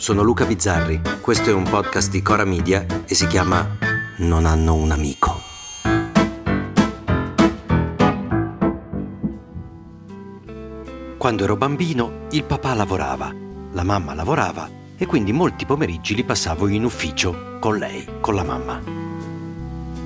sono Luca Bizzarri, questo è un podcast di Cora Media e si chiama Non hanno un amico. Quando ero bambino il papà lavorava, la mamma lavorava e quindi molti pomeriggi li passavo in ufficio con lei, con la mamma.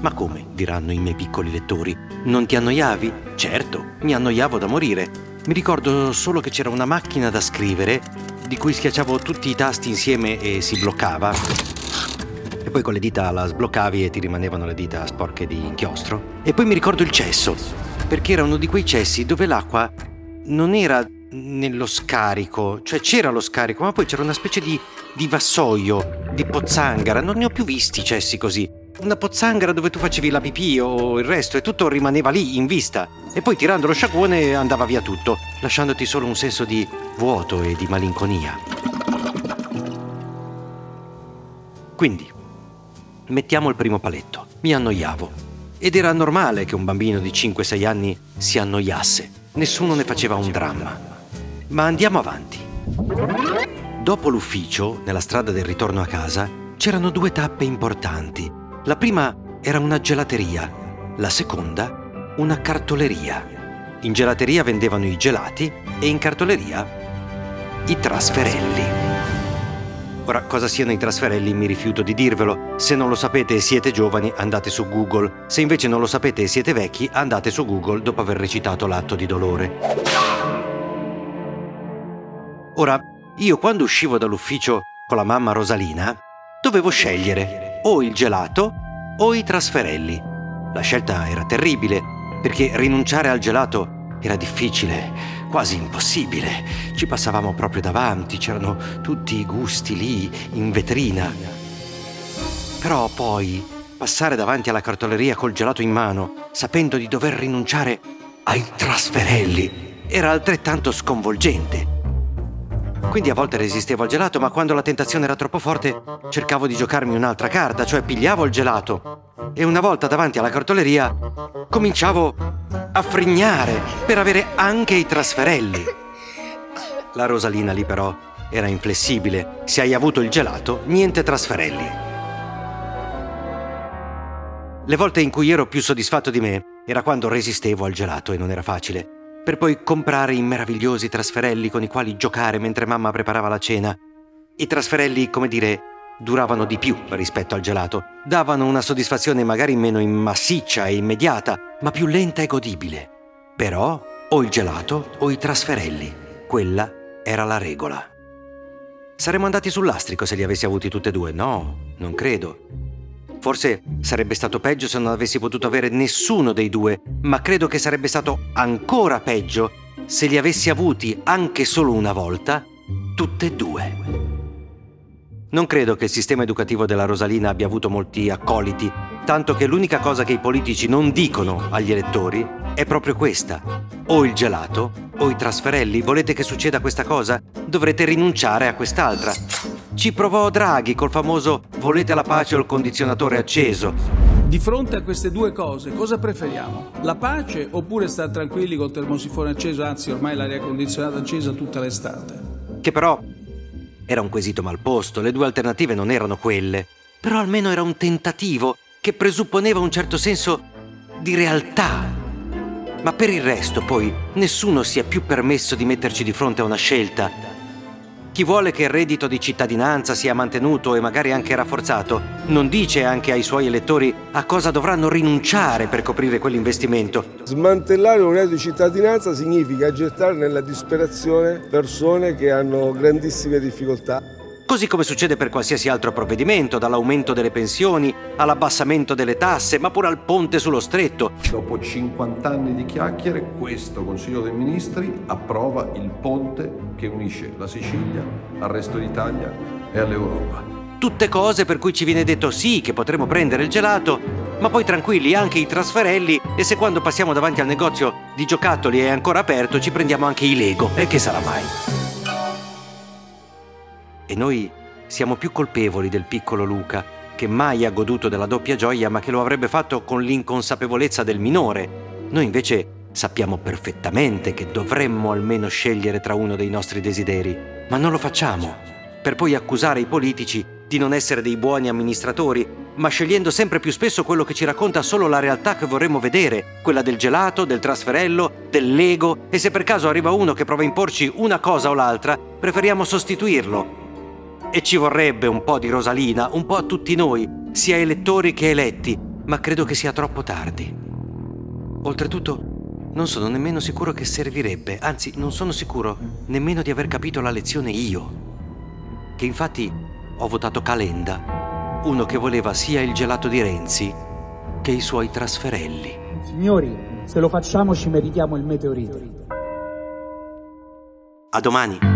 Ma come, diranno i miei piccoli lettori, non ti annoiavi? Certo, mi annoiavo da morire. Mi ricordo solo che c'era una macchina da scrivere di cui schiacciavo tutti i tasti insieme e si bloccava. E poi con le dita la sbloccavi e ti rimanevano le dita sporche di inchiostro. E poi mi ricordo il cesso, perché era uno di quei cessi dove l'acqua non era nello scarico, cioè c'era lo scarico, ma poi c'era una specie di, di vassoio, di pozzangara. Non ne ho più visti cessi così. Una pozzanghera dove tu facevi la pipì o il resto e tutto rimaneva lì in vista. E poi tirando lo sciacquone andava via tutto, lasciandoti solo un senso di vuoto e di malinconia. Quindi, mettiamo il primo paletto. Mi annoiavo. Ed era normale che un bambino di 5-6 anni si annoiasse. Nessuno ne faceva un dramma. Ma andiamo avanti. Dopo l'ufficio, nella strada del ritorno a casa, c'erano due tappe importanti. La prima era una gelateria, la seconda una cartoleria. In gelateria vendevano i gelati e in cartoleria i trasferelli. Ora, cosa siano i trasferelli mi rifiuto di dirvelo. Se non lo sapete e siete giovani, andate su Google. Se invece non lo sapete e siete vecchi, andate su Google dopo aver recitato l'atto di dolore. Ora, io quando uscivo dall'ufficio con la mamma Rosalina, dovevo scegliere o il gelato o i trasferelli. La scelta era terribile, perché rinunciare al gelato era difficile, quasi impossibile. Ci passavamo proprio davanti, c'erano tutti i gusti lì, in vetrina. Però poi passare davanti alla cartoleria col gelato in mano, sapendo di dover rinunciare ai trasferelli, era altrettanto sconvolgente. Quindi a volte resistevo al gelato, ma quando la tentazione era troppo forte cercavo di giocarmi un'altra carta, cioè pigliavo il gelato. E una volta davanti alla cartoleria cominciavo a frignare per avere anche i trasferelli. La Rosalina lì però era inflessibile. Se hai avuto il gelato, niente trasferelli. Le volte in cui ero più soddisfatto di me era quando resistevo al gelato e non era facile per poi comprare i meravigliosi trasferelli con i quali giocare mentre mamma preparava la cena. I trasferelli, come dire, duravano di più rispetto al gelato, davano una soddisfazione magari meno massiccia e immediata, ma più lenta e godibile. Però o il gelato o i trasferelli, quella era la regola. Saremmo andati sul lastrico se li avessi avuti tutti e due, no, non credo. Forse sarebbe stato peggio se non avessi potuto avere nessuno dei due, ma credo che sarebbe stato ancora peggio se li avessi avuti anche solo una volta, tutte e due. Non credo che il sistema educativo della Rosalina abbia avuto molti accoliti, tanto che l'unica cosa che i politici non dicono agli elettori è proprio questa. O il gelato o i trasferelli. Volete che succeda questa cosa? Dovrete rinunciare a quest'altra. Ci provò Draghi col famoso volete la pace o il condizionatore acceso. Di fronte a queste due cose, cosa preferiamo? La pace oppure stare tranquilli col termosifone acceso, anzi ormai l'aria condizionata accesa tutta l'estate? Che però era un quesito mal posto, le due alternative non erano quelle, però almeno era un tentativo che presupponeva un certo senso di realtà. Ma per il resto poi nessuno si è più permesso di metterci di fronte a una scelta chi vuole che il reddito di cittadinanza sia mantenuto e magari anche rafforzato, non dice anche ai suoi elettori a cosa dovranno rinunciare per coprire quell'investimento. Smantellare un reddito di cittadinanza significa gettare nella disperazione persone che hanno grandissime difficoltà. Così come succede per qualsiasi altro provvedimento, dall'aumento delle pensioni all'abbassamento delle tasse, ma pure al ponte sullo stretto. Dopo 50 anni di chiacchiere, questo Consiglio dei Ministri approva il ponte che unisce la Sicilia al resto d'Italia e all'Europa. Tutte cose per cui ci viene detto sì che potremo prendere il gelato, ma poi tranquilli anche i trasferelli e se quando passiamo davanti al negozio di giocattoli è ancora aperto ci prendiamo anche i Lego. E che sarà mai? E noi siamo più colpevoli del piccolo Luca, che mai ha goduto della doppia gioia, ma che lo avrebbe fatto con l'inconsapevolezza del minore. Noi invece sappiamo perfettamente che dovremmo almeno scegliere tra uno dei nostri desideri, ma non lo facciamo, per poi accusare i politici di non essere dei buoni amministratori, ma scegliendo sempre più spesso quello che ci racconta solo la realtà che vorremmo vedere, quella del gelato, del trasferello, dell'ego, e se per caso arriva uno che prova a imporci una cosa o l'altra, preferiamo sostituirlo. E ci vorrebbe un po' di Rosalina, un po' a tutti noi, sia elettori che eletti, ma credo che sia troppo tardi. Oltretutto, non sono nemmeno sicuro che servirebbe, anzi non sono sicuro nemmeno di aver capito la lezione io. Che infatti ho votato Calenda, uno che voleva sia il gelato di Renzi che i suoi trasferelli. Signori, se lo facciamo ci meritiamo il meteorito. A domani!